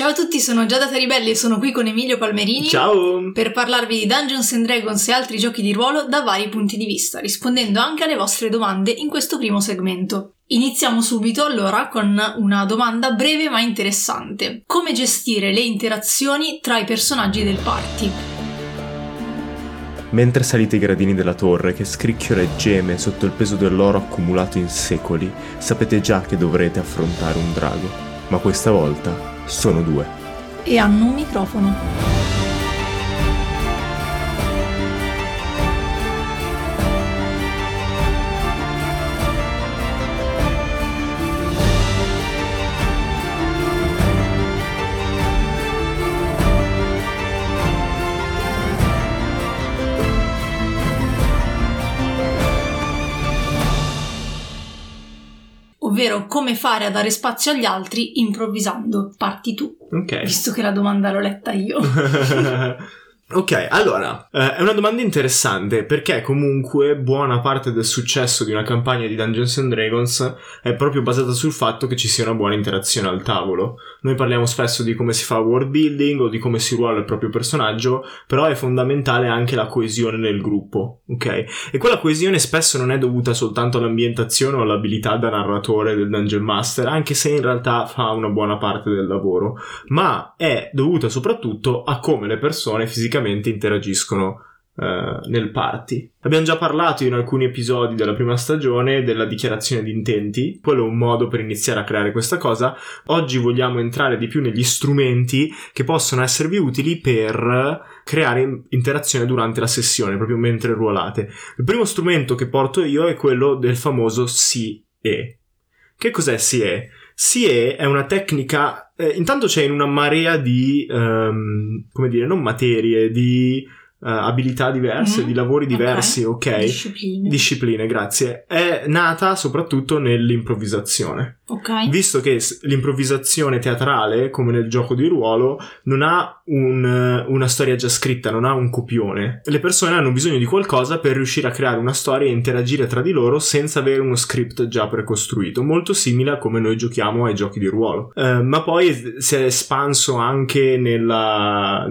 Ciao a tutti, sono Giada Taribelli e sono qui con Emilio Palmerini. Ciao! Per parlarvi di Dungeons and Dragons e altri giochi di ruolo da vari punti di vista, rispondendo anche alle vostre domande in questo primo segmento. Iniziamo subito allora con una domanda breve ma interessante. Come gestire le interazioni tra i personaggi del party? Mentre salite i gradini della torre che scricchiola e geme sotto il peso dell'oro accumulato in secoli, sapete già che dovrete affrontare un drago. Ma questa volta sono due. E hanno un microfono. Ovvero come fare a dare spazio agli altri improvvisando. Parti tu. Ok. Visto che la domanda l'ho letta io. Ok, allora, eh, è una domanda interessante perché comunque buona parte del successo di una campagna di Dungeons and Dragons è proprio basata sul fatto che ci sia una buona interazione al tavolo. Noi parliamo spesso di come si fa world building o di come si ruola il proprio personaggio, però è fondamentale anche la coesione nel gruppo, ok? E quella coesione spesso non è dovuta soltanto all'ambientazione o all'abilità da narratore del Dungeon Master, anche se in realtà fa una buona parte del lavoro, ma è dovuta soprattutto a come le persone fisicamente fisicamente interagiscono uh, nel party. Abbiamo già parlato in alcuni episodi della prima stagione della dichiarazione di intenti, quello è un modo per iniziare a creare questa cosa. Oggi vogliamo entrare di più negli strumenti che possono esservi utili per creare interazione durante la sessione, proprio mentre ruolate. Il primo strumento che porto io è quello del famoso sì e. Che cos'è? SIE è una tecnica, eh, intanto c'è in una marea di, um, come dire, non materie, di uh, abilità diverse, mm-hmm. di lavori diversi, ok? okay. Discipline. Discipline, grazie. È nata soprattutto nell'improvvisazione. Ok. Visto che l'improvvisazione teatrale, come nel gioco di ruolo, non ha un, una storia già scritta, non ha un copione. Le persone hanno bisogno di qualcosa per riuscire a creare una storia e interagire tra di loro senza avere uno script già precostruito, molto simile a come noi giochiamo ai giochi di ruolo. Uh, ma poi si è espanso anche nella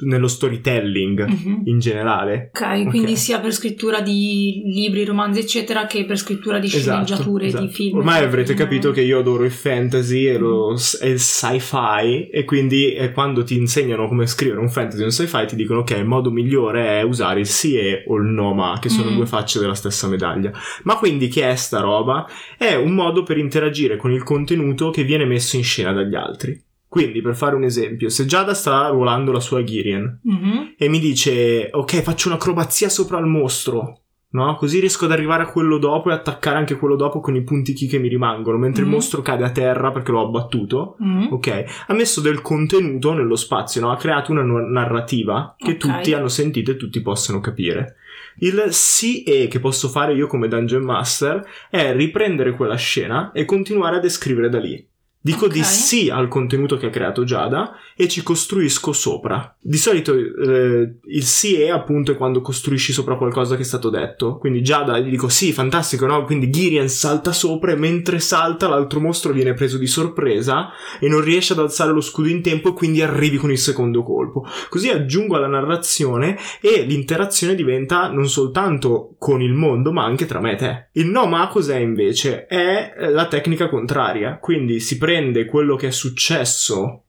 nello storytelling mm-hmm. in generale. Ok, okay, quindi sia per scrittura di libri, romanzi, eccetera, che per scrittura di esatto, sceneggiature esatto. di film. Ormai avrete capito che io adoro il fantasy e, lo, mm. e, il sci-fi, e quindi eh, quando ti insegnano come scrivere un fantasy e un sci-fi, ti dicono che il modo migliore è usare il SIE o il NOMA, che sono mm. due facce della stessa medaglia. Ma quindi che è sta roba? È un modo per interagire con il contenuto che viene messo in scena dagli altri. Quindi, per fare un esempio, se Giada sta ruolando la sua Girian mm-hmm. e mi dice, ok, faccio un'acrobazia sopra il mostro, no? Così riesco ad arrivare a quello dopo e attaccare anche quello dopo con i punti chi che mi rimangono, mentre mm-hmm. il mostro cade a terra perché l'ho abbattuto, mm-hmm. ok? Ha messo del contenuto nello spazio, no? Ha creato una narrativa che okay. tutti hanno sentito e tutti possono capire. Il sì e che posso fare io come Dungeon Master è riprendere quella scena e continuare a descrivere da lì. Dico okay. di sì al contenuto che ha creato Giada e ci costruisco sopra. Di solito eh, il sì è appunto quando costruisci sopra qualcosa che è stato detto. Quindi Giada gli dico sì, fantastico, no? Quindi Girian salta sopra e mentre salta l'altro mostro viene preso di sorpresa e non riesce ad alzare lo scudo in tempo e quindi arrivi con il secondo colpo. Così aggiungo alla narrazione e l'interazione diventa non soltanto con il mondo ma anche tra me e te. Il no ma cos'è invece? È la tecnica contraria. Quindi si prende prende quello che è successo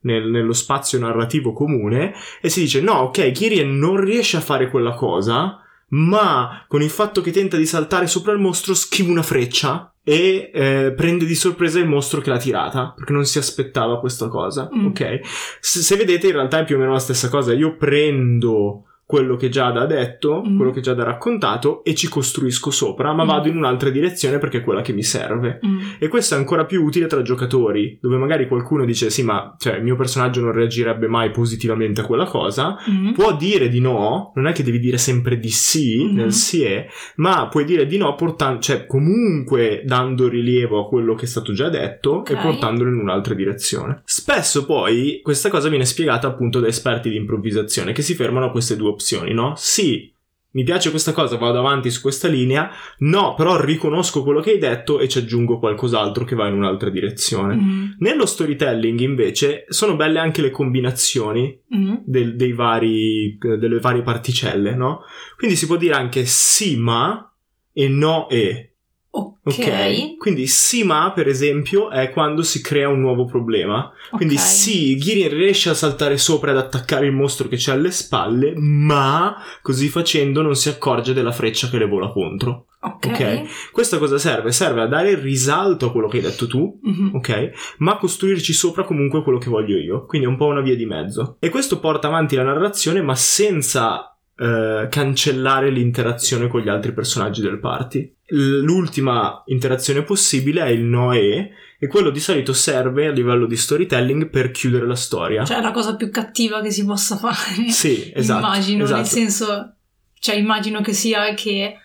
nel, nello spazio narrativo comune e si dice no, ok, Kirien non riesce a fare quella cosa, ma con il fatto che tenta di saltare sopra il mostro schiva una freccia e eh, prende di sorpresa il mostro che l'ha tirata perché non si aspettava questa cosa, mm. ok? Se, se vedete in realtà è più o meno la stessa cosa, io prendo quello che Giada ha detto, mm. quello che Giada ha raccontato e ci costruisco sopra, ma mm. vado in un'altra direzione perché è quella che mi serve. Mm. E questo è ancora più utile tra giocatori, dove magari qualcuno dice sì, ma cioè, il mio personaggio non reagirebbe mai positivamente a quella cosa, mm. può dire di no, non è che devi dire sempre di sì mm-hmm. nel sì è, ma puoi dire di no portando, cioè comunque dando rilievo a quello che è stato già detto okay. e portandolo in un'altra direzione. Spesso poi questa cosa viene spiegata appunto da esperti di improvvisazione che si fermano a queste due opzioni, no? Sì, mi piace questa cosa, vado avanti su questa linea, no, però riconosco quello che hai detto e ci aggiungo qualcos'altro che va in un'altra direzione. Mm. Nello storytelling invece sono belle anche le combinazioni Mm. del- dei vari, delle varie particelle, no? Quindi si può dire anche sì ma e no e. Ok. Ok? Quindi sì ma per esempio è quando si crea un nuovo problema. Quindi Ok. sì, Gideon riesce a saltare sopra ed attaccare il mostro che c'è alle spalle, ma così facendo non si accorge della freccia che le vola contro. Ok. Ok. Questa cosa serve? Serve a dare risalto a quello che hai detto tu, Mhm. ok? Ma a costruirci sopra comunque quello che voglio io. Quindi è un po' una via di mezzo. E questo porta avanti la narrazione, ma senza eh, cancellare l'interazione con gli altri personaggi del party. L'ultima interazione possibile è il Noe, e quello di solito serve a livello di storytelling per chiudere la storia. Cioè, è la cosa più cattiva che si possa fare. sì, esatto. immagino, esatto. nel senso, cioè immagino che sia che,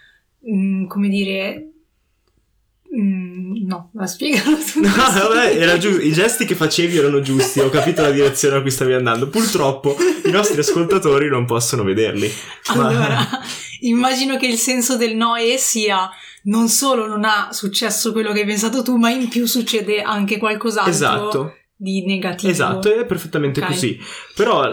mm, come dire, no, la spiegalo tu. No, vabbè, era giusto. I gesti che facevi erano giusti. Ho capito la direzione a cui stavi andando. Purtroppo i nostri ascoltatori non possono vederli. Ma- Allora, immagino che il senso del Noe sia non solo non ha successo quello che hai pensato tu, ma in più succede anche qualcos'altro Esatto, di negativo. esatto, è perfettamente Ok. così. Però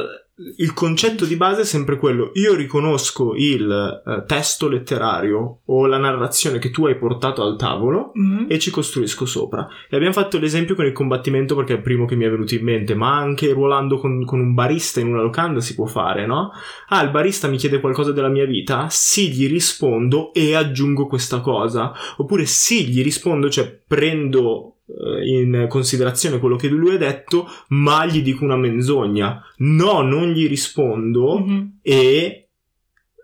il concetto di base è sempre quello. Io riconosco il eh, testo letterario o la narrazione che tu hai portato al tavolo Mm. e ci costruisco sopra. E abbiamo fatto l'esempio con il combattimento perché è il primo che mi è venuto in mente, ma anche ruolando con, con un barista in una locanda si può fare, no? Ah, il barista mi chiede qualcosa della mia vita? Sì, gli rispondo e aggiungo questa cosa. Oppure sì, gli rispondo, cioè prendo in considerazione quello che lui ha detto, ma gli dico una menzogna. No, non gli rispondo Mhm. e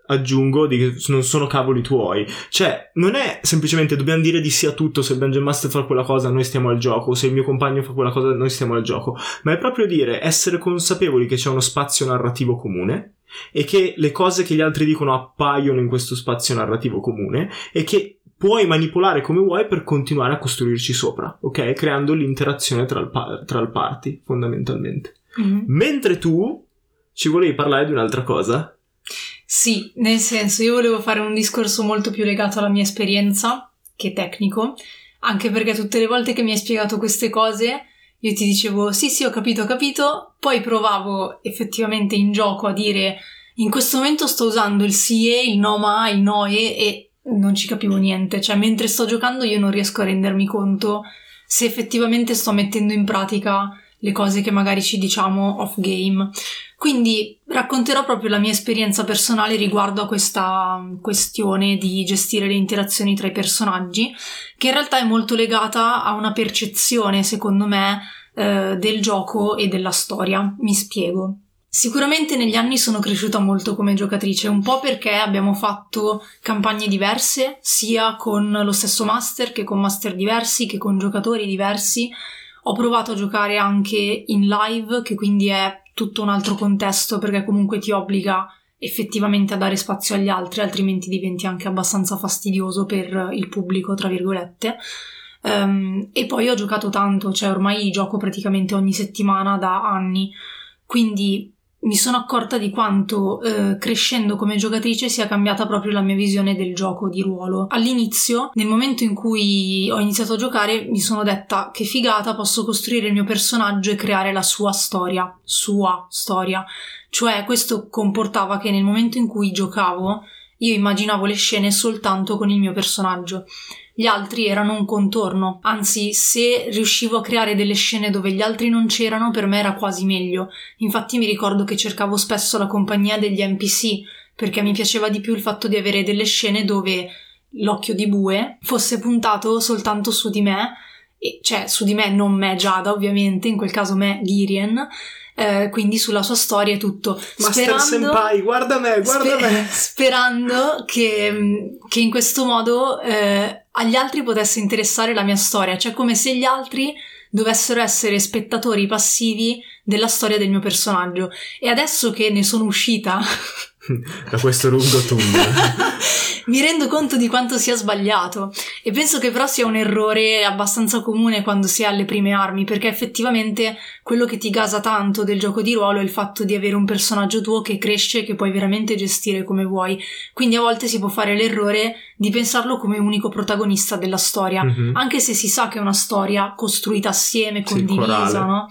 aggiungo di- non sono cavoli tuoi. Cioè, non è semplicemente dobbiamo dire di sì a tutto, se il Dungeon Master fa quella cosa noi stiamo al gioco, se il mio compagno fa quella cosa noi stiamo al gioco, ma è proprio dire essere consapevoli che c'è uno spazio narrativo comune e che le cose che gli altri dicono appaiono in questo spazio narrativo comune e che puoi manipolare come vuoi per continuare a costruirci sopra, ok? Creando l'interazione tra il, pa- tra il party, fondamentalmente. Mhm. Mentre tu ci volevi parlare di un'altra cosa. Sì, nel senso, io volevo fare un discorso molto più legato alla mia esperienza che tecnico, anche perché tutte le volte che mi hai spiegato queste cose, io ti dicevo sì, sì, ho capito, ho capito, poi provavo effettivamente in gioco a dire in questo momento sto usando il SIE, il NOMA, il NOE e non ci capivo niente, cioè mentre sto giocando io non riesco a rendermi conto se effettivamente sto mettendo in pratica le cose che magari ci diciamo off game. Quindi racconterò proprio la mia esperienza personale riguardo a questa questione di gestire le interazioni tra i personaggi, che in realtà è molto legata a una percezione, secondo me, eh, del gioco e della storia. Mi spiego. Sicuramente negli anni sono cresciuta molto come giocatrice, un po' perché abbiamo fatto campagne diverse, sia con lo stesso master che con master diversi, che con giocatori diversi. Ho provato a giocare anche in live, che quindi è tutto un altro contesto perché comunque ti obbliga effettivamente a dare spazio agli altri, altrimenti diventi anche abbastanza fastidioso per il pubblico, tra virgolette. Ehm, e poi ho giocato tanto, cioè ormai gioco praticamente ogni settimana da anni, quindi mi sono accorta di quanto eh, crescendo come giocatrice sia cambiata proprio la mia visione del gioco di ruolo. All'inizio, nel momento in cui ho iniziato a giocare, mi sono detta che figata posso costruire il mio personaggio e creare la sua storia, sua storia. Cioè, questo comportava che nel momento in cui giocavo, io immaginavo le scene soltanto con il mio personaggio. Gli altri erano un contorno, anzi se riuscivo a creare delle scene dove gli altri non c'erano per me era quasi meglio. Infatti mi ricordo che cercavo spesso la compagnia degli NPC perché mi piaceva di più il fatto di avere delle scene dove l'occhio di bue fosse puntato soltanto su di me, e, cioè su di me, non me Giada ovviamente, in quel caso me Girien, eh, quindi sulla sua storia e tutto. Master Sperando- Senpai, guarda me, guarda Spe- me. Sperando che, che in questo modo eh, agli altri potesse interessare la mia storia, cioè come se gli altri dovessero essere spettatori passivi della storia del mio personaggio. E adesso che ne sono uscita, Da questo lungo tunnel. mi rendo conto di quanto sia sbagliato e penso che però sia un errore abbastanza comune quando si è alle prime armi, perché effettivamente quello che ti gasa tanto del gioco di ruolo è il fatto di avere un personaggio tuo che cresce e che puoi veramente gestire come vuoi. Quindi a volte si può fare l'errore di pensarlo come unico protagonista della storia, mm-hmm. anche se si sa che è una storia costruita assieme, condivisa, sì, no?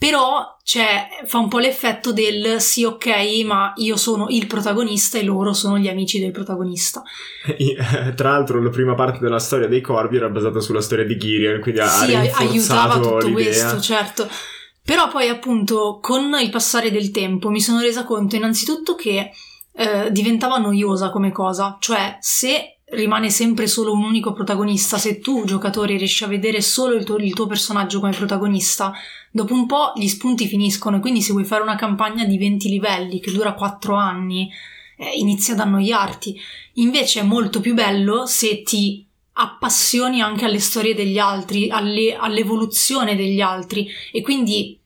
Però cioè, fa un po' l'effetto del sì, ok, ma io sono il protagonista e loro sono gli amici del protagonista. Tra l'altro, la prima parte della storia dei corvi era basata sulla storia di Girion, quindi sì, ha aiutava tutto l'idea. questo, certo. Però poi, appunto, con il passare del tempo mi sono resa conto innanzitutto che eh, diventava noiosa come cosa, cioè se rimane sempre solo un unico protagonista, se tu giocatore riesci a vedere solo il tuo, il tuo, personaggio come protagonista, dopo un po' gli spunti finiscono. E quindi se vuoi fare una campagna di 20 livelli che dura 4 anni, eh, inizia ad annoiarti. Invece è molto più bello se ti appassioni anche alle storie degli altri, alle, all'evoluzione degli altri. E quindi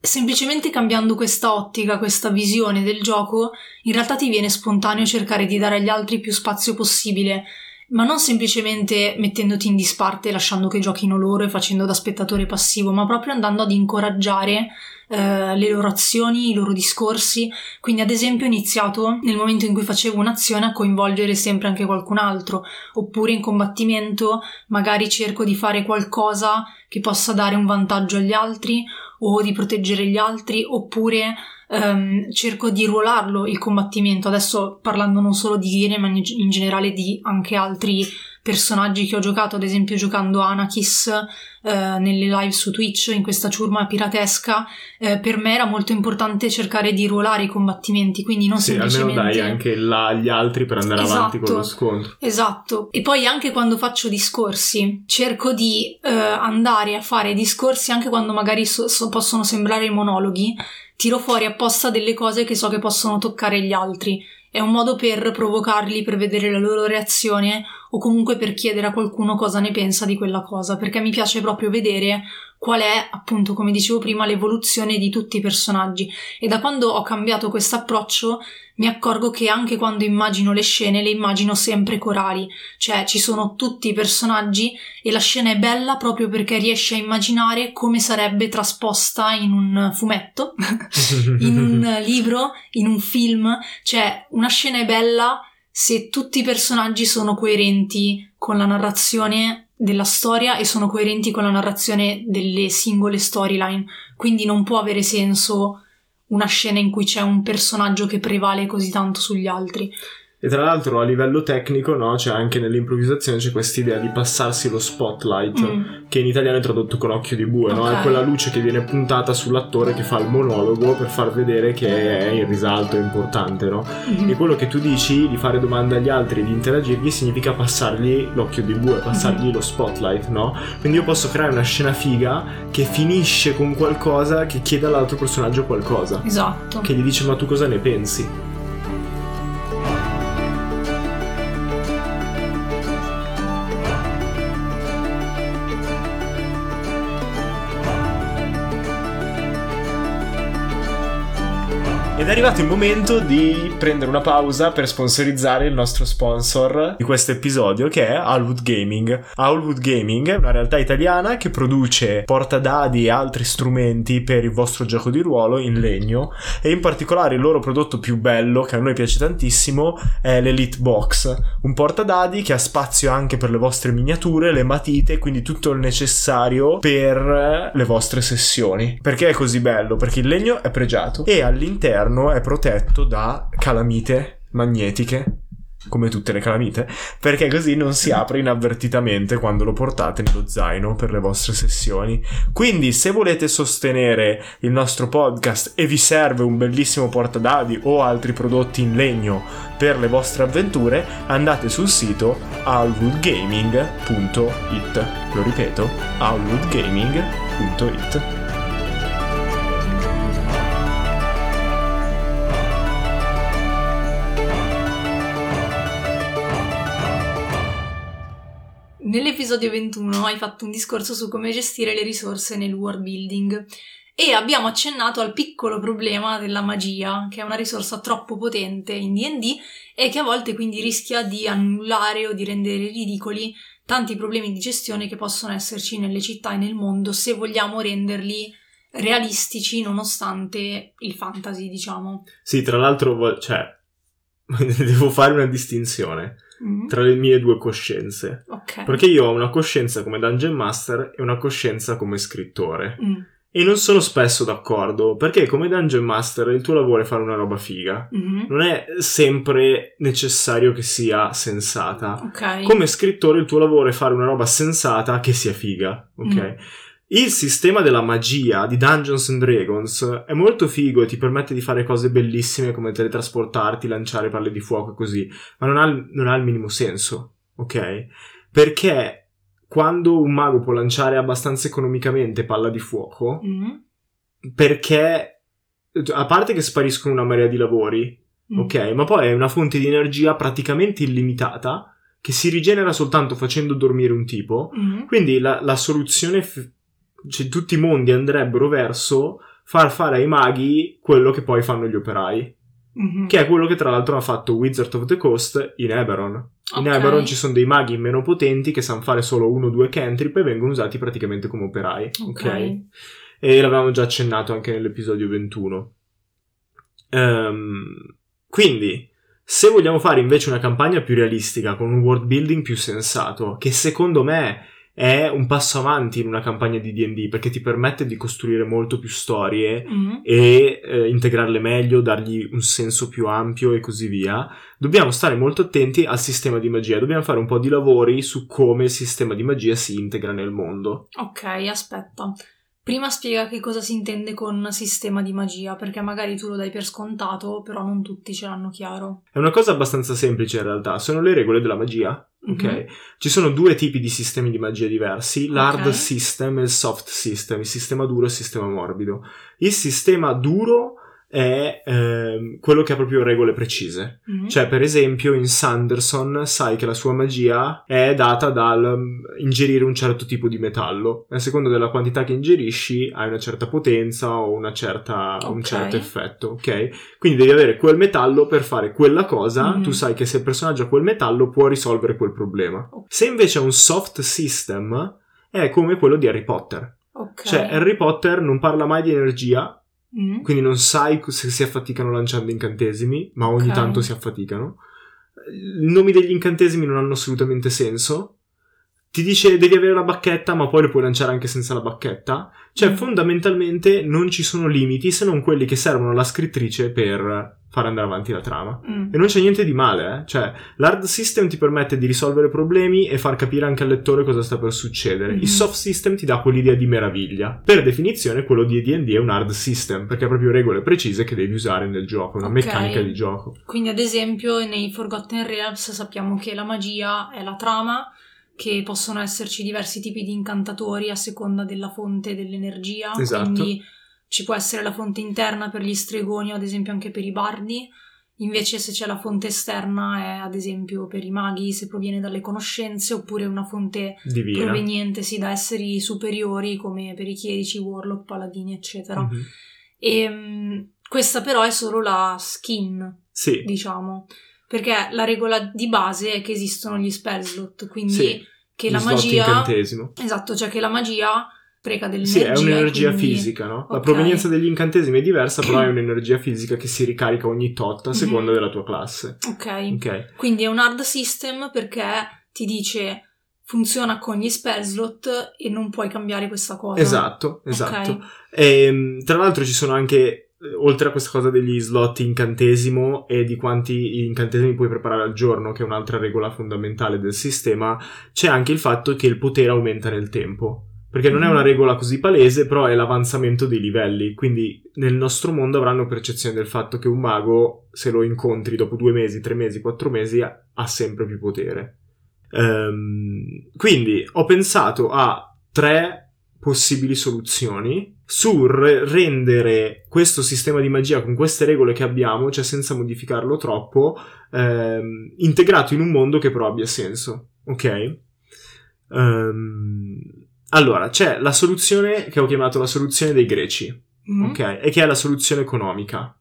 semplicemente cambiando questa ottica, questa visione del gioco, in realtà ti viene spontaneo cercare di dare agli altri più spazio possibile, ma non semplicemente mettendoti in disparte, lasciando che giochino loro e facendo da spettatore passivo, ma proprio andando ad incoraggiare eh, le loro azioni, i loro discorsi. Quindi, ad esempio, ho iniziato nel momento in cui facevo un'azione a coinvolgere sempre anche qualcun altro, oppure in combattimento magari cerco di fare qualcosa che possa dare un vantaggio agli altri o di proteggere gli altri, oppure um, cerco di ruolarlo il combattimento. Adesso parlando non solo di Gire, ma in generale di anche altri personaggi che ho giocato, ad esempio giocando Anakis eh, nelle live su Twitch in questa ciurma piratesca, eh, per me era molto importante cercare di ruolare i combattimenti, quindi non sì, semplicemente... almeno dai anche là agli altri per andare esatto, avanti con lo scontro. Esatto, e poi anche quando faccio discorsi cerco di eh, andare a fare discorsi anche quando magari so, so, possono sembrare monologhi, tiro fuori apposta delle cose che so che possono toccare gli altri. È un modo per provocarli, per vedere la loro reazione o comunque per chiedere a qualcuno cosa ne pensa di quella cosa, perché mi piace proprio vedere qual è, appunto, come dicevo prima, l'evoluzione di tutti i personaggi. E da quando ho cambiato questo approccio mi accorgo che anche quando immagino le scene le immagino sempre corali, cioè ci sono tutti i personaggi e la scena è bella proprio perché riesci a immaginare come sarebbe trasposta in un fumetto, in un libro, in un film, cioè una scena è bella se tutti i personaggi sono coerenti con la narrazione della storia e sono coerenti con la narrazione delle singole storyline, quindi non può avere senso una scena in cui c'è un personaggio che prevale così tanto sugli altri. E tra l'altro a livello tecnico, no, c'è anche nell'improvvisazione c'è questa idea di passarsi lo spotlight, mm. che in italiano è tradotto con occhio di bue, okay. no? È quella luce che viene puntata sull'attore che fa il monologo per far vedere che è in risalto, è importante, no? Mm-hmm. E quello che tu dici di fare domande agli altri, di interagirgli, significa passargli l'occhio di bue, passargli mm-hmm. lo spotlight, no? Quindi io posso creare una scena figa che finisce con qualcosa che chiede all'altro personaggio qualcosa. Esatto. Che gli dice ma tu cosa ne pensi? Ed è arrivato il momento di prendere una pausa per sponsorizzare il nostro sponsor di questo episodio che è Alwood Gaming. Alwood Gaming è una realtà italiana che produce portadadi e altri strumenti per il vostro gioco di ruolo in legno e in particolare il loro prodotto più bello che a noi piace tantissimo è l'Elite Box, un portadadi che ha spazio anche per le vostre miniature, le matite, quindi tutto il necessario per le vostre sessioni. Perché è così bello? Perché il legno è pregiato e all'interno interno è protetto da calamite magnetiche come tutte le calamite, perché così non si apre inavvertitamente quando lo portate nello zaino per le vostre sessioni. Quindi, se volete sostenere il nostro podcast e vi serve un bellissimo portadadi o altri prodotti in legno per le vostre avventure, andate sul sito alwoodgaming.it. Lo ripeto, alwoodgaming.it. Nell'episodio 21 hai fatto un discorso su come gestire le risorse nel world building E abbiamo accennato al piccolo problema della magia, che è una risorsa troppo potente in DD e che a volte quindi rischia di annullare o di rendere ridicoli tanti problemi di gestione che possono esserci nelle città e nel mondo se vogliamo renderli realistici nonostante il fantasy, diciamo. Sì, tra l'altro, cioè, devo fare una distinzione Mm. tra le mie due coscienze. Ok. Perché io ho una coscienza come Dungeon Master e una coscienza come scrittore. Mm. E non sono spesso d'accordo, perché come Dungeon Master il tuo lavoro è fare una roba figa. Mhm. Non è sempre necessario che sia sensata. Ok. Come scrittore il tuo lavoro è fare una roba sensata che sia figa, ok? Mm. Il sistema della magia di Dungeons and Dragons è molto figo e ti permette di fare cose bellissime come teletrasportarti, lanciare palle di fuoco e così, ma non ha, non ha il minimo senso, ok? Perché quando un mago può lanciare abbastanza economicamente palla di fuoco, Mm. perché a parte che spariscono una marea di lavori, Mm. ok? Ma poi è una fonte di energia praticamente illimitata che si rigenera soltanto facendo dormire un tipo. Mm. Quindi la, la soluzione, f- cioè tutti i mondi andrebbero verso far fare ai maghi quello che poi fanno gli operai, Mhm. che è quello che tra l'altro ha fatto Wizard of the Coast in Eberron. In Ok. Eberron ci sono dei maghi meno potenti che sanno fare solo uno o due cantrip e vengono usati praticamente come operai, ok? Ok. E l'avevamo già accennato anche nell'episodio 21. Ehm, quindi, se vogliamo fare invece una campagna più realistica, con un world building più sensato, che secondo me è un passo avanti in una campagna di DD, perché ti permette di costruire molto più storie Mm. e eh, integrarle meglio, dargli un senso più ampio e così via, dobbiamo stare molto attenti al sistema di magia, dobbiamo fare un po' di lavori su come il sistema di magia si integra nel mondo. Ok, aspetta. Prima spiega che cosa si intende con sistema di magia, perché magari tu lo dai per scontato, però non tutti ce l'hanno chiaro. È una cosa abbastanza semplice in realtà, sono le regole della magia. Ok, Mhm. ci sono due tipi di sistemi di magia diversi, l'hard Ok. system e il soft system, il sistema duro e il sistema morbido. Il sistema duro è ehm, quello che ha proprio regole precise. Mm. Cioè, per esempio, in Sanderson sai che la sua magia è data dal mm, ingerire un certo tipo di metallo. A seconda della quantità che ingerisci, hai una certa potenza o una certa, un Ok. certo effetto, ok? Quindi devi avere quel metallo per fare quella cosa. Mhm. Tu sai che se il personaggio ha quel metallo può risolvere quel problema. Ok. Se invece è un soft system, è come quello di Harry Potter. ok. Cioè, Harry Potter non parla mai di energia, Mm. quindi non sai se si affaticano lanciando incantesimi, ma ogni Ok. tanto si affaticano. I nomi degli incantesimi non hanno assolutamente senso. Ti dice devi avere la bacchetta, ma poi lo puoi lanciare anche senza la bacchetta. Cioè, Mm. fondamentalmente non ci sono limiti se non quelli che servono alla scrittrice per far andare avanti la trama. Mm. E non c'è niente di male, eh. Cioè, l'hard system ti permette di risolvere problemi e far capire anche al lettore cosa sta per succedere. Mhm. Il soft system ti dà quell'idea di meraviglia. Per definizione, quello di D&D è un hard system, perché ha proprio regole precise che devi usare nel gioco, una Ok. meccanica di gioco. Quindi, ad esempio, nei Forgotten Realms sappiamo che la magia è la trama, che possono esserci diversi tipi di incantatori a seconda della fonte dell'energia. Esatto. Quindi ci può essere la fonte interna per gli stregoni o ad esempio anche per i bardi. Invece se c'è la fonte esterna è ad esempio per i maghi se proviene dalle conoscenze oppure una fonte Divina. proveniente sì, da esseri superiori come per i chierici, warlock, paladini eccetera. Mhm. E mm, questa però è solo la skin Sì, diciamo. Perché la regola di base è che esistono gli spell slot, quindi Sì, che la magia. incantesimo. Esatto, cioè che la magia spreca Sì, dell'energia. è un'energia quindi- fisica, no? La Ok. provenienza degli incantesimi è diversa, però è un'energia fisica che si ricarica ogni tot a seconda Mhm. della tua classe. Ok. Ok. Quindi è un hard system perché ti dice funziona con gli spell slot e non puoi cambiare questa cosa. Esatto, esatto. Ok. E, tra l'altro ci sono anche, oltre a questa cosa degli slot incantesimo e di quanti incantesimi puoi preparare al giorno, che è un'altra regola fondamentale del sistema, c'è anche il fatto che il potere aumenta nel tempo. Perché non è una regola così palese, però è l'avanzamento dei livelli. Quindi nel nostro mondo avranno percezione del fatto che un mago, se lo incontri dopo due mesi, tre mesi, quattro mesi, ha sempre più potere. Ehm, quindi ho pensato a tre possibili soluzioni su re- rendere questo sistema di magia con queste regole che abbiamo, cioè senza modificarlo troppo, ehm, integrato in un mondo che però abbia senso. Ok? Ehm, allora, c'è la soluzione che ho chiamato la soluzione dei greci. Mm. ok? E che è la soluzione economica.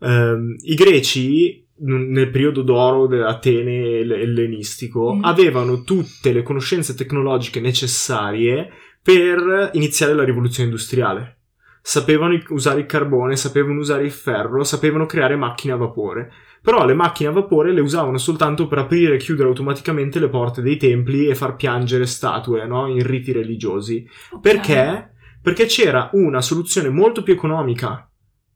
Ehm, I greci, nel periodo d'oro dell'Atene el- ellenistico, Mm. avevano tutte le conoscenze tecnologiche necessarie per iniziare la rivoluzione industriale. Sapevano usare il carbone, sapevano usare il ferro, sapevano creare macchine a vapore. Però le macchine a vapore le usavano soltanto per aprire e chiudere automaticamente le porte dei templi e far piangere statue, no? In riti religiosi. Ok. Perché? Perché c'era una soluzione molto più economica,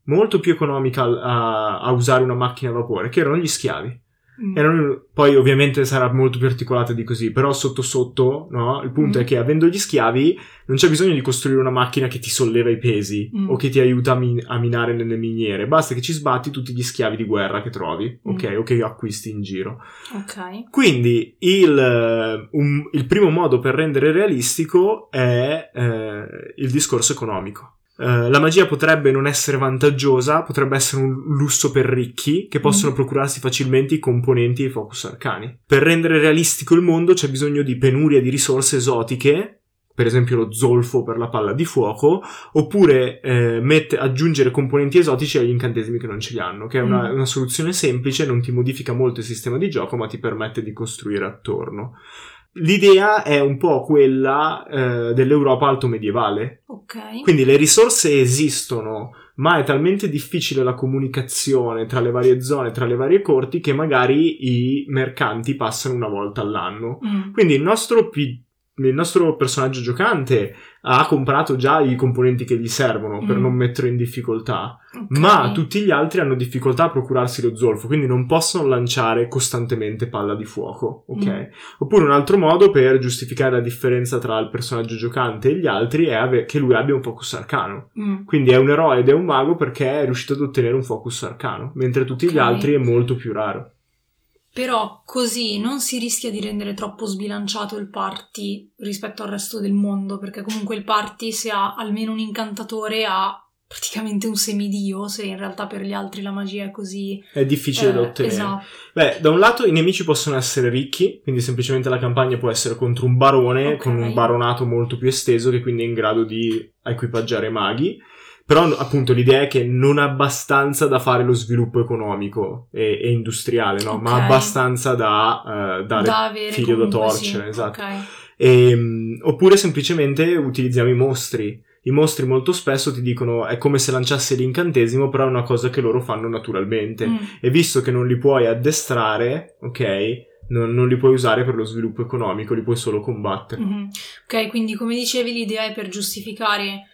molto più economica a, a usare una macchina a vapore, che erano gli schiavi. Mm. Poi ovviamente sarà molto più articolata di così, però sotto sotto, no? Il punto Mm. è che avendo gli schiavi non c'è bisogno di costruire una macchina che ti solleva i pesi Mm. o che ti aiuta a, min- a minare nelle miniere, basta che ci sbatti tutti gli schiavi di guerra che trovi, Mm. ok? O che acquisti in giro. Ok. Quindi il, un- il primo modo per rendere realistico è eh, il discorso economico. Eh, la magia potrebbe non essere vantaggiosa, potrebbe essere un lusso per ricchi che possono Mm. procurarsi facilmente i componenti e i focus arcani. Per rendere realistico il mondo c'è bisogno di penuria di risorse esotiche, per esempio lo zolfo per la palla di fuoco, oppure eh, mette- aggiungere componenti esotici agli incantesimi che non ce li hanno, che è una, Mm. una soluzione semplice, non ti modifica molto il sistema di gioco, ma ti permette di costruire attorno. L'idea è un po' quella eh, dell'Europa alto medievale, Ok. quindi le risorse esistono, ma è talmente difficile la comunicazione tra le varie zone, tra le varie corti, che magari i mercanti passano una volta all'anno. Mm. Quindi il nostro, pi- il nostro personaggio giocante ha comprato già i componenti che gli servono per Mm. non metterlo in difficoltà, Ok. ma tutti gli altri hanno difficoltà a procurarsi lo zolfo, quindi non possono lanciare costantemente palla di fuoco, ok? Mm. Oppure un altro modo per giustificare la differenza tra il personaggio giocante e gli altri è ave- che lui abbia un focus arcano. Mm. Quindi è un eroe ed è un mago perché è riuscito ad ottenere un focus arcano, mentre tutti gli Ok. altri è molto più raro. Però così non si rischia di rendere troppo sbilanciato il party rispetto al resto del mondo, perché comunque il party se ha almeno un incantatore ha praticamente un semidio, se in realtà per gli altri la magia è così... È difficile da eh, ottenere. esatto. Beh, da un lato i nemici possono essere ricchi, quindi semplicemente la campagna può essere contro un barone Ok. con un baronato molto più esteso che quindi è in grado di equipaggiare maghi. Però appunto l'idea è che non abbastanza da fare lo sviluppo economico e, e industriale, no? Ma Ok. abbastanza da eh, dare da figlio da torcere, sì. esatto. Ok. Ehm, oppure semplicemente utilizziamo i mostri. I mostri molto spesso ti dicono è come se lanciassi l'incantesimo, però è una cosa che loro fanno naturalmente. Mm. E visto che non li puoi addestrare, ok, non, non li puoi usare per lo sviluppo economico, li puoi solo combattere. Mhm. Ok, quindi come dicevi l'idea è per giustificare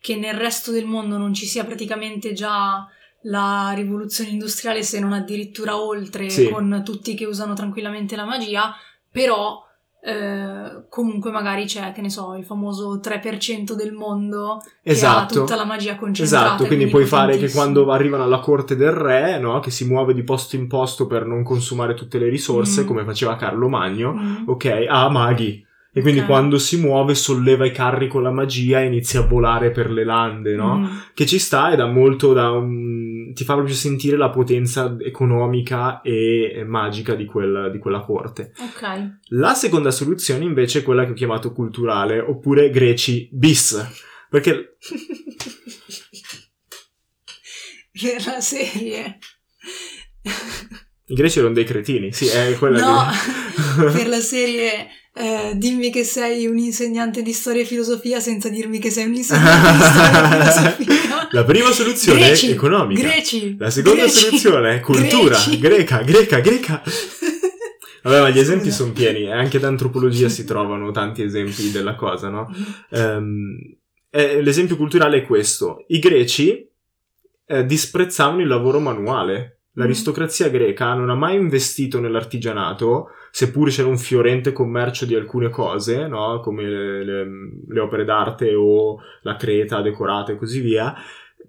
che nel resto del mondo non ci sia praticamente già la rivoluzione industriale, se non addirittura oltre, Sì. con tutti che usano tranquillamente la magia, però eh, comunque magari c'è, che ne so, il famoso 3% del mondo che ha Esatto. tutta la magia concentrata. Esatto, e quindi puoi fare che quando arrivano alla corte del re, no, che si muove di posto in posto per non consumare tutte le risorse, Mm. come faceva Carlo Magno, Mm. ok, ha maghi. E quindi Ok. quando si muove solleva i carri con la magia e inizia a volare per le lande, no? Mm. Che ci sta e dà molto da un... ti fa proprio sentire la potenza economica e magica di, quel- di quella corte. Ok. La seconda soluzione invece è quella che ho chiamato culturale, oppure greci bis. Perché Per la serie. i greci erano dei cretini, sì, è quella No, che... per la serie eh, dimmi che sei un insegnante di storia e filosofia senza dirmi che sei un insegnante di storia e filosofia. La prima soluzione Greci, è economica. Greci. La seconda greci, soluzione è cultura, greci. greca, greca, greca. Vabbè, ma gli esempi sono pieni, e anche da antropologia si trovano tanti esempi della cosa, no? Ehm, eh, l'esempio culturale è questo. I greci eh, disprezzavano il lavoro manuale. L'aristocrazia greca non ha mai investito nell'artigianato, seppur c'era un fiorente commercio di alcune cose, no? come le, le- le opere d'arte o la creta decorata e così via,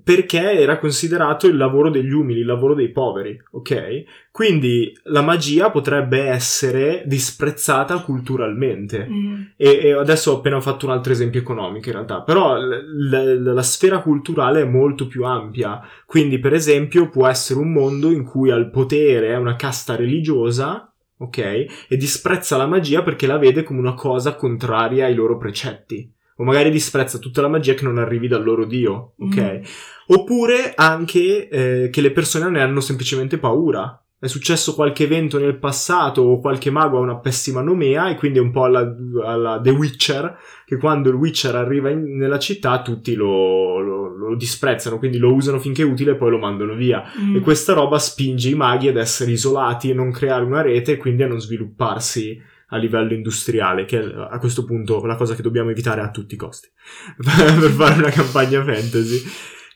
perché era considerato il lavoro degli umili, il lavoro dei poveri, ok? Quindi la magia potrebbe essere disprezzata culturalmente. Mm, E, e adesso ho appena fatto un altro esempio economico in realtà, però l- l- la sfera culturale è molto più ampia, quindi per esempio può essere un mondo in cui al potere è una casta religiosa, ok, e disprezza la magia perché la vede come una cosa contraria ai loro precetti. O magari disprezza tutta la magia che non arrivi dal loro dio, ok? Mm. Oppure anche eh, che le persone ne hanno semplicemente paura. È successo qualche evento nel passato o qualche mago ha una pessima nomea e quindi è un po' alla, alla The Witcher, che quando il Witcher arriva in- nella città tutti lo, lo- lo disprezzano, quindi lo usano finché è utile e poi lo mandano via. Mm. E questa roba spinge i maghi ad essere isolati e non creare una rete e quindi a non svilupparsi a livello industriale, che è a questo punto la cosa che dobbiamo evitare a tutti i costi per fare una campagna fantasy.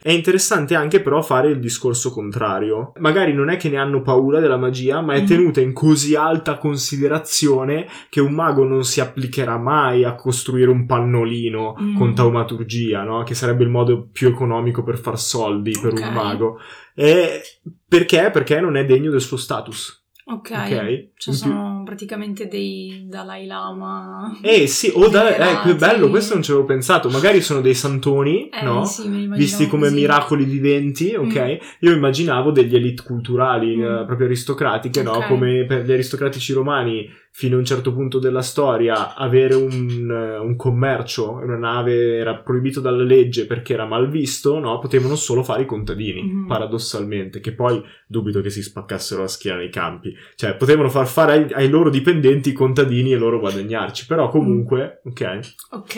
È interessante anche però fare il discorso contrario. Magari non è che ne hanno paura della magia, ma è Mhm. tenuta in così alta considerazione che un mago non si applicherà mai a costruire un pannolino Mm. con taumaturgia, no? Che sarebbe il modo più economico per far soldi per Ok. un mago. E perché? Perché non è degno del suo status. Ok. Ok? Cioè In più- sono praticamente dei Dalai Lama. Eh sì, o da, ecco, è bello, questo non ci avevo pensato. Magari sono dei santoni, Eh, no? sì, Visti come così. miracoli viventi, ok? Mm. Io immaginavo degli elite culturali, Mm. eh, proprio aristocratiche, no? Ok. Come per gli aristocratici romani, fino a un certo punto della storia, avere un, eh, un commercio, una nave era proibito dalla legge perché era mal visto, no? Potevano solo fare i contadini, Mhm. paradossalmente, che poi dubito che si spaccassero la schiena nei campi. Cioè, potevano far fare ai, ai loro dipendenti i contadini e loro guadagnarci, però comunque, ok? Ok,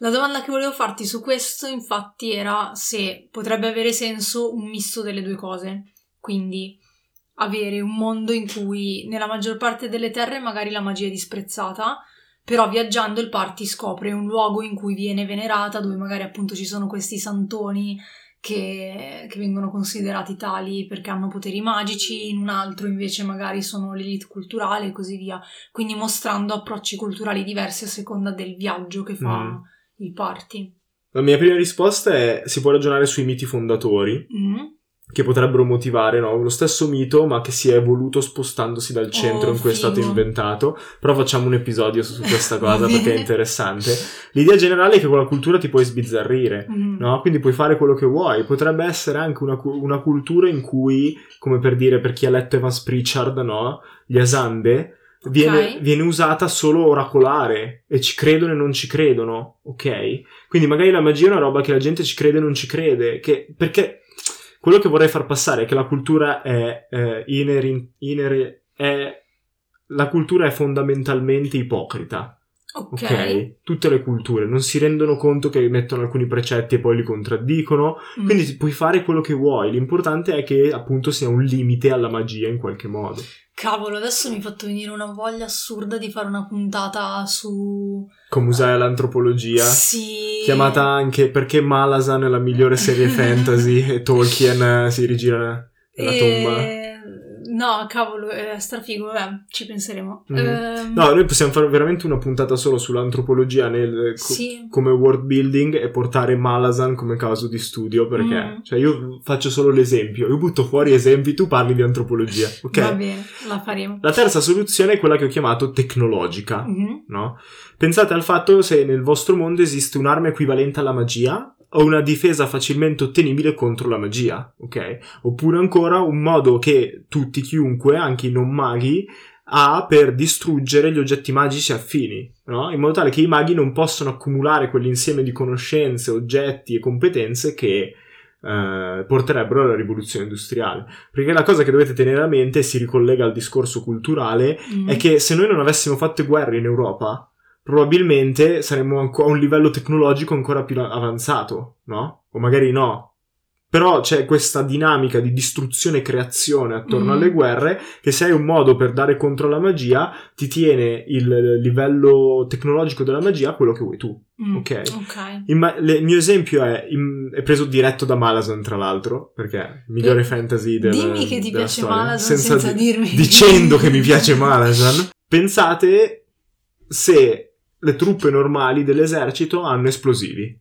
la domanda che volevo farti su questo infatti era se potrebbe avere senso un misto delle due cose, quindi avere un mondo in cui nella maggior parte delle terre magari la magia è disprezzata, però viaggiando il party scopre un luogo in cui viene venerata, dove magari appunto ci sono questi santoni che, che vengono considerati tali perché hanno poteri magici, in un altro invece magari sono l'elite culturale e così via quindi mostrando approcci culturali diversi a seconda del viaggio che fa Mm. il party. La mia prima risposta è si può ragionare sui miti fondatori, Mm. Che potrebbero motivare no? lo stesso mito, ma che si è evoluto spostandosi dal centro Oh, in cui è stato figo. inventato. Però facciamo un episodio su, questa cosa perché è interessante. L'idea generale è che con la cultura ti puoi sbizzarrire. Mm. No? Quindi puoi fare quello che vuoi. Potrebbe essere anche una, una cultura in cui, come per dire, per chi ha letto Evans Pritchard, no? Gli Asande, viene, Ok. viene usata solo oracolare e ci credono e non ci credono, ok? Quindi magari la magia è una roba che la gente ci crede e non ci crede, che, perché quello che vorrei far passare è che la cultura è, eh, ineri- ineri- è la cultura è fondamentalmente ipocrita. Ok. Tutte le culture non si rendono conto che mettono alcuni precetti e poi li contraddicono, Mm. quindi puoi fare quello che vuoi, l'importante è che appunto sia un limite alla magia in qualche modo. Cavolo, adesso mi hai fatto venire una voglia assurda di fare una puntata su... Come usare l'antropologia, Sì. chiamata anche perché Malazan è la migliore serie fantasy e Tolkien si rigira nella tomba. No, cavolo, è strafigo, vabbè, ci penseremo. Mm. Ehm, No, noi possiamo fare veramente una puntata solo sull'antropologia nel, co- Sì. come world building e portare Malazan come caso di studio perché Mm. cioè io faccio solo l'esempio io butto fuori esempi tu parli di antropologia ok Va bene, la faremo. la terza soluzione è quella che ho chiamato tecnologica Mhm. no? pensate al fatto se nel vostro mondo esiste un'arma equivalente alla magia o una difesa facilmente ottenibile contro la magia ok oppure ancora un modo che tutti chiunque anche i non maghi ha per distruggere gli oggetti magici affini, no? in modo tale che i maghi non possano accumulare quell'insieme di conoscenze, oggetti e competenze che eh, porterebbero alla rivoluzione industriale. Perché la cosa che dovete tenere a mente, e si ricollega al discorso culturale, Mm. è che se noi non avessimo fatto guerre in Europa, probabilmente saremmo a un livello tecnologico ancora più avanzato, no? O magari no. Però c'è questa dinamica di distruzione e creazione attorno Mm. alle guerre che se hai un modo per dare contro la magia ti tiene il livello tecnologico della magia a quello che vuoi tu. Mm. ok. Ok. Imma- le- il mio esempio è, im- è preso diretto da Malazan, tra l'altro, perché è il migliore Eh, fantasy del Dimmi che ti piace storia. Malazan senza, di- dirmi. dicendo che mi piace Malazan. Pensate se le truppe normali dell'esercito hanno esplosivi.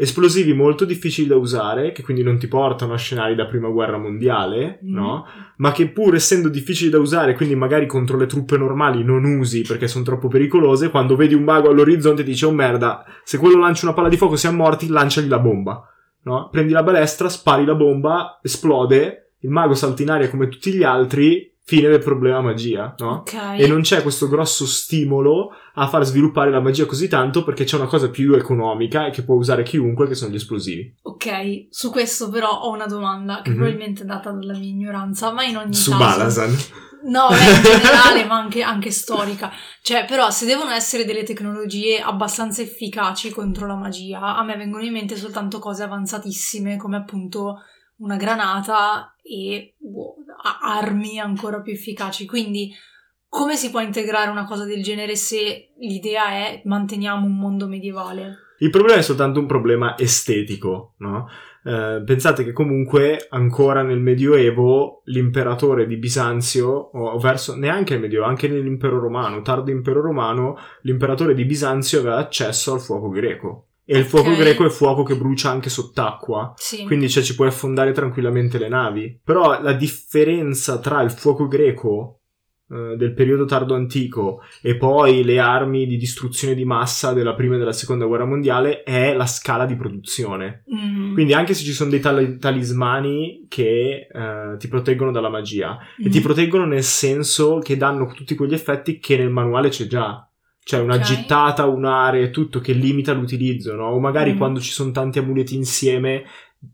Esplosivi molto difficili da usare, che quindi non ti portano a scenari da prima guerra mondiale, Mm. no? Ma che pur essendo difficili da usare, quindi magari contro le truppe normali non usi perché sono troppo pericolose, quando vedi un mago all'orizzonte dici, oh merda, se quello lancia una palla di fuoco siamo morti, lanciagli la bomba, no? Prendi la balestra, spari la bomba, esplode, il mago salta in aria come tutti gli altri, Fine del problema magia, no? Ok. E non c'è questo grosso stimolo a far sviluppare la magia così tanto perché c'è una cosa più economica e che può usare chiunque che sono gli esplosivi. Ok, su questo però ho una domanda che Mhm. probabilmente è data dalla mia ignoranza, ma in ogni Su caso... Balazan. No, beh, in generale, ma anche, anche storica. Cioè, però, se devono essere delle tecnologie abbastanza efficaci contro la magia, a me vengono in mente soltanto cose avanzatissime, come appunto una granata e boh, armi ancora più efficaci. Quindi, come si può integrare una cosa del genere se l'idea è manteniamo un mondo medievale? Il problema è soltanto un problema estetico, no? Eh, pensate che comunque ancora nel Medioevo l'imperatore di Bisanzio, o verso neanche nel Medioevo, anche nell'impero romano, tardo impero romano, l'imperatore di Bisanzio aveva accesso al fuoco greco. E il fuoco greco è fuoco che brucia anche sott'acqua. Sì. Quindi cioè, ci puoi affondare tranquillamente le navi. Però la differenza tra il fuoco greco eh, del periodo tardo antico e poi le armi di distruzione di massa della prima e della seconda guerra mondiale è la scala di produzione. Mm. Quindi anche se ci sono dei tali- talismani che eh, ti proteggono dalla magia e Mm. ti proteggono nel senso che danno tutti quegli effetti che nel manuale c'è già. Cioè una Ok. gittata, un'area e tutto che limita l'utilizzo, no? O magari Mm. quando ci sono tanti amuleti insieme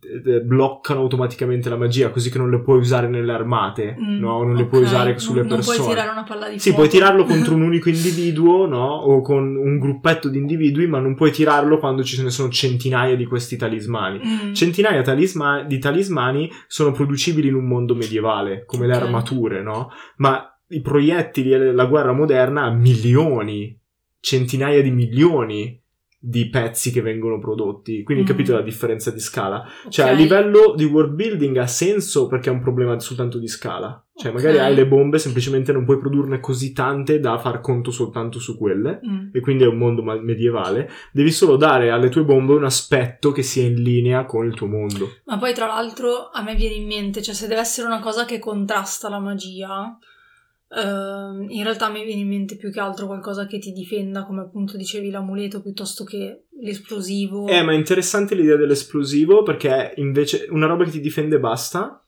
eh, bloccano automaticamente la magia, così che non le puoi usare nelle armate, Mm, no? Non le puoi usare sulle non, persone. Non puoi tirare una palla di Sì, fuoco. puoi tirarlo contro un unico individuo, no? O con un gruppetto di individui, ma non puoi tirarlo quando ci ne sono centinaia di questi talismani. Mm. Centinaia talisma- di talismani sono producibili in un mondo medievale, come le Ok. armature, no? Ma i proiettili e la guerra moderna ha milioni, centinaia di milioni di pezzi che vengono prodotti. Quindi Mm. capite la differenza di scala. Cioè, Ok. a livello di world building ha senso perché è un problema soltanto di scala. Cioè, Ok. magari hai le bombe, semplicemente non puoi produrne così tante da far conto soltanto su quelle. Mm. E quindi è un mondo medievale. Devi solo dare alle tue bombe un aspetto che sia in linea con il tuo mondo. Ma poi tra l'altro a me viene in mente, cioè se deve essere una cosa che contrasta la magia, ehm, in realtà me viene in mente più che altro qualcosa che ti difenda, come appunto dicevi l'amuleto, piuttosto che l'esplosivo. Eh, ma è interessante l'idea dell'esplosivo perché invece una roba che ti difende basta.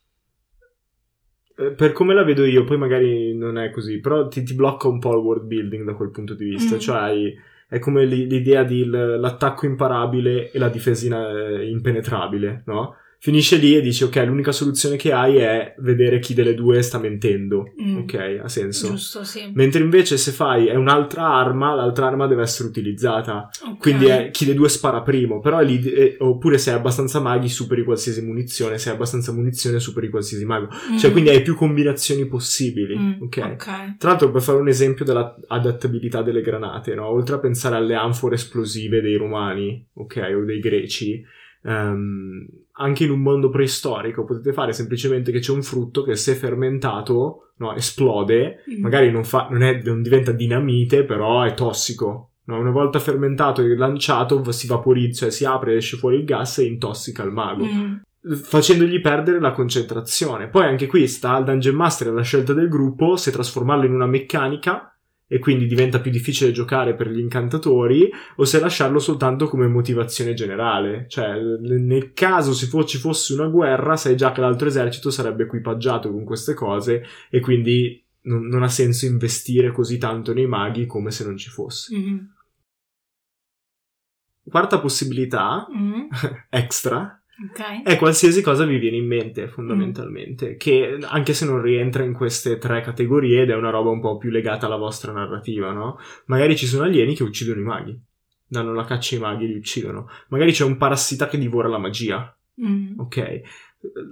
Eh, Per come la vedo io, poi magari non è così, però ti, ti blocca un po' il world building da quel punto di vista. Mm. Cioè, hai- è come l'i- l'idea di l- l'attacco imparabile e la difesa eh, impenetrabile, no? Finisce lì e dici, ok, l'unica soluzione che hai è vedere chi delle due sta mentendo. Mm. Ok, ha senso. Giusto, sì. Mentre invece se fai è un'altra arma, l'altra arma deve essere utilizzata. Ok. Quindi è chi dei due spara primo. Però è lì, eh, oppure se hai abbastanza maghi superi qualsiasi munizione, se hai abbastanza munizione superi qualsiasi mago. Cioè Mm. quindi hai più combinazioni possibili. Mm, Ok. ok. Tra l'altro per fare un esempio dell'adattabilità delle granate, no? oltre a pensare alle anfore esplosive dei romani, ok, o dei greci, ehm, anche in un mondo preistorico potete fare semplicemente che c'è un frutto che se fermentato no, esplode, Mm. magari non, fa- non è- non diventa dinamite, però è tossico. no? Una volta fermentato e lanciato si vaporizza, cioè si apre, esce fuori il gas e intossica il mago Mm. facendogli perdere la concentrazione. Poi anche qui sta al Dungeon Master la scelta del gruppo se trasformarlo in una meccanica e quindi diventa più difficile giocare per gli incantatori o se lasciarlo soltanto come motivazione generale. Cioè, nel caso ci fosse una guerra, sai già che l'altro esercito sarebbe equipaggiato con queste cose e quindi non, non ha senso investire così tanto nei maghi come se non ci fosse. Mm. Quarta possibilità, Mm. extra, Ok. è qualsiasi cosa vi viene in mente fondamentalmente, che anche se non rientra in queste tre categorie ed è una roba un po' più legata alla vostra narrativa, no? Magari ci sono alieni che uccidono i maghi, danno la caccia ai maghi e li uccidono. Magari c'è un parassita che divora la magia, Mm. ok?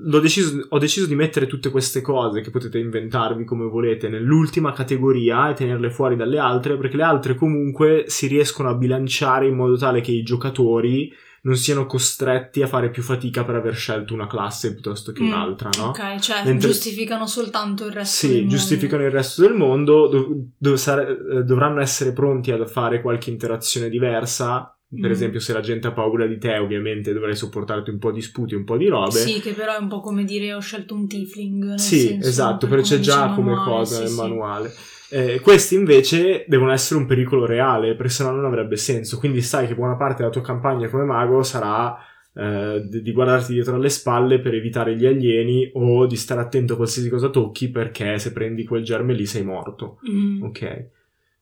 L'ho deciso- ho deciso di mettere tutte queste cose che potete inventarvi come volete nell'ultima categoria e tenerle fuori dalle altre perché le altre comunque si riescono a bilanciare in modo tale che i giocatori non siano costretti a fare più fatica per aver scelto una classe piuttosto che Mm, un'altra, no? Ok, cioè Mentre- giustificano soltanto il resto del Sì, mondo. giustificano il resto del mondo, dov- dov- sare- eh, dovranno essere pronti a fare qualche interazione diversa. Per Mm. esempio, se la gente ha paura di te, ovviamente dovrai sopportarti un po' di sputi, un po' di robe. Sì, che però è un po' come dire ho scelto un tiefling. nel Sì, senso, esatto, per perché c'è già il come manuale, cosa sì, nel sì. manuale. Eh, questi invece devono essere un pericolo reale, perché sennò non avrebbe senso. Quindi sai che buona parte della tua campagna come mago sarà eh, di guardarti dietro alle spalle per evitare gli alieni o di stare attento a qualsiasi cosa tocchi perché se prendi quel germe lì sei morto. Mm. Ok.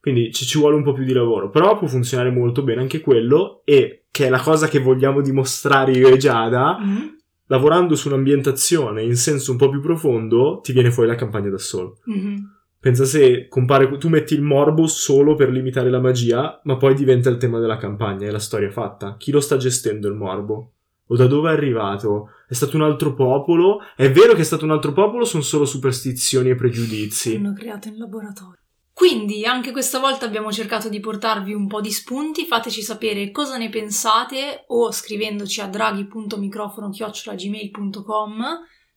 Quindi ci, ci vuole un po' più di lavoro, però può funzionare molto bene anche quello e che è la cosa che vogliamo dimostrare io e Giada, Mm. lavorando su un'ambientazione in senso un po' più profondo, ti viene fuori la campagna da solo. Mhm. Pensa se compare, tu metti il morbo solo per limitare la magia, ma poi diventa il tema della campagna e la storia fatta. Chi lo sta gestendo il morbo? O da dove è arrivato? È stato un altro popolo? È vero che è stato un altro popolo, sono solo superstizioni e pregiudizi. Hanno creato in laboratorio. Quindi anche questa volta abbiamo cercato di portarvi un po' di spunti, fateci sapere cosa ne pensate o scrivendoci a draghi.microfono-gmail.com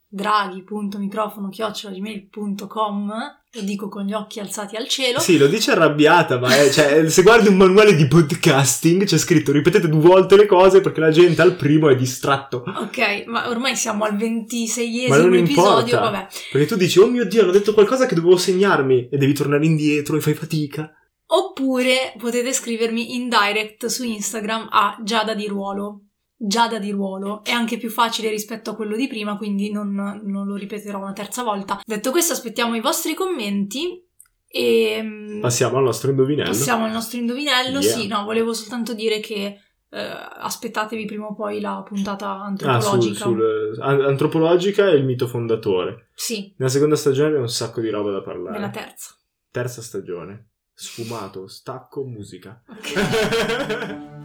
draghi.microfono-gmail.com lo dico con gli occhi alzati al cielo Sì, lo dice arrabbiata, ma è- cioè, se guardi un manuale di podcasting c'è scritto ripetete due volte le cose perché la gente al primo è distratto. ok ma ormai siamo al Ma 26esimo non episodio vabbè Perché tu dici, oh mio Dio, hanno detto qualcosa che dovevo segnarmi e devi tornare indietro e fai fatica. Oppure potete scrivermi in direct su Instagram a Giada di Ruolo. Giada di Ruolo è anche più facile rispetto a quello di prima, quindi non, non lo ripeterò una terza volta. Detto questo, aspettiamo i vostri commenti e mm, Passiamo al nostro indovinello. passiamo al nostro indovinello. Yeah. Sì, no, volevo soltanto dire che eh, aspettatevi prima o poi la puntata Ah, sul, antropologica. sul- an- antropologica e il mito fondatore. Sì, Nella seconda stagione abbiamo un sacco di roba da parlare. nella terza. Terza stagione. Sfumato, stacco, musica. Ok.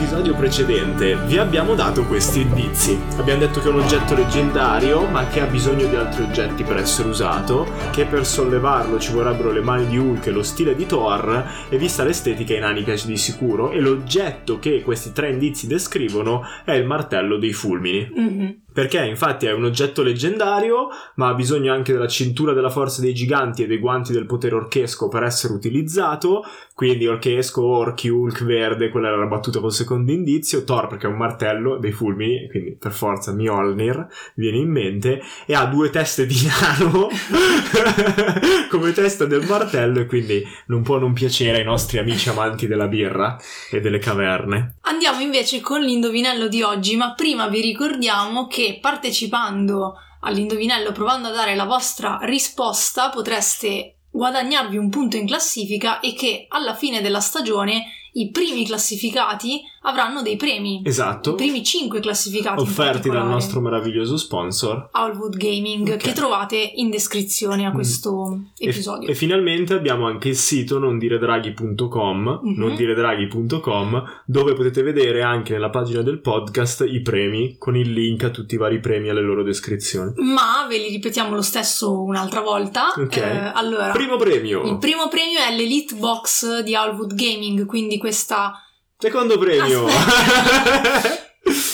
Nell'episodio precedente vi abbiamo dato questi indizi. Abbiamo detto che è un oggetto leggendario, ma che ha bisogno di altri oggetti per essere usato, che per sollevarlo ci vorrebbero le mani di Hulk e lo stile di Thor, e vista l'estetica i nani piace di sicuro, e l'oggetto che questi tre indizi descrivono è il martello dei fulmini. Mhm. Perché infatti è un oggetto leggendario, ma ha bisogno anche della cintura della forza dei giganti e dei guanti del potere orchesco per essere utilizzato. Quindi orchesco, orchi, Hulk verde, quella era la battuta col secondo indizio. Thor perché è un martello dei fulmini, quindi per forza Mjolnir viene in mente. E ha due teste di nano come testa del martello e quindi non può non piacere ai nostri amici amanti della birra e delle caverne. Andiamo invece con l'indovinello di oggi, ma prima vi ricordiamo che partecipando all'indovinello, provando a dare la vostra risposta, potreste guadagnarvi un punto in classifica e che alla fine della stagione i primi classificati avranno dei premi. Esatto. I primi 5 classificati Offerti dal nostro meraviglioso sponsor. Owlwood Gaming Ok. che trovate in descrizione a questo E- episodio. E, finalmente abbiamo anche il sito nondiredraghi.com, Mhm. nondiredraghi.com, dove potete vedere anche nella pagina del podcast i premi con il link a tutti i vari premi e alle loro descrizioni. Ma ve li ripetiamo lo stesso un'altra volta. Ok. Eh, allora, Primo premio. il primo premio è l'Elite Box di Owlwood Gaming, quindi questa Secondo premio.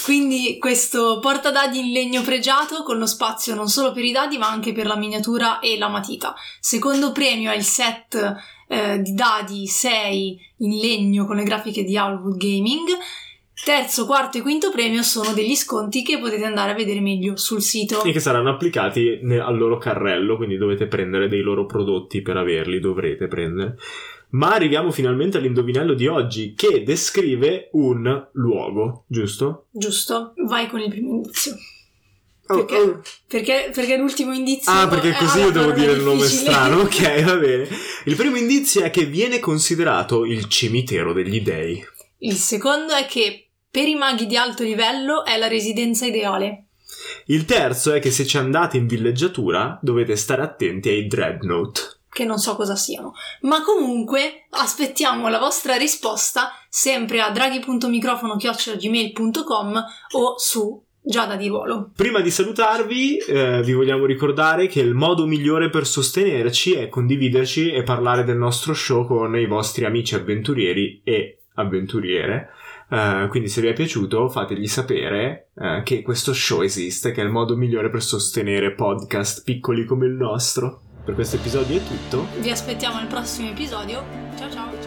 Quindi questo portadadi in legno pregiato con lo spazio non solo per i dadi ma anche per la miniatura e la matita. Secondo premio è il set eh, di dadi 6 in legno con le grafiche di Owlwood Gaming. Terzo, quarto e quinto premio sono degli sconti che potete andare a vedere meglio sul sito. e che saranno applicati ne- al loro carrello, quindi dovete prendere dei loro prodotti per averli, dovrete prendere. Ma arriviamo finalmente all'indovinello di oggi che descrive un luogo, giusto? Giusto? Vai con il primo indizio. Oh, Perché? oh. Perché, perché l'ultimo indizio Ah, perché è- così io devo dire il nome strano. Ok, va bene. Il primo indizio è che viene considerato il cimitero degli dei. Il secondo è che per i maghi di alto livello è la residenza ideale. Il terzo è che se ci andate in villeggiatura dovete stare attenti ai dreadnought. Che non so cosa siano. Ma comunque aspettiamo la vostra risposta sempre a draghi.microfono.gmail.com o su Giada di Ruolo. Prima di salutarvi, eh, vi vogliamo ricordare che il modo migliore per sostenerci è condividerci e parlare del nostro show con i vostri amici avventurieri e avventuriere. Eh, quindi se vi è piaciuto fategli sapere eh, che questo show esiste, che è il modo migliore per sostenere podcast piccoli come il nostro. Per questo episodio è tutto. Vi aspettiamo al prossimo episodio. Ciao ciao.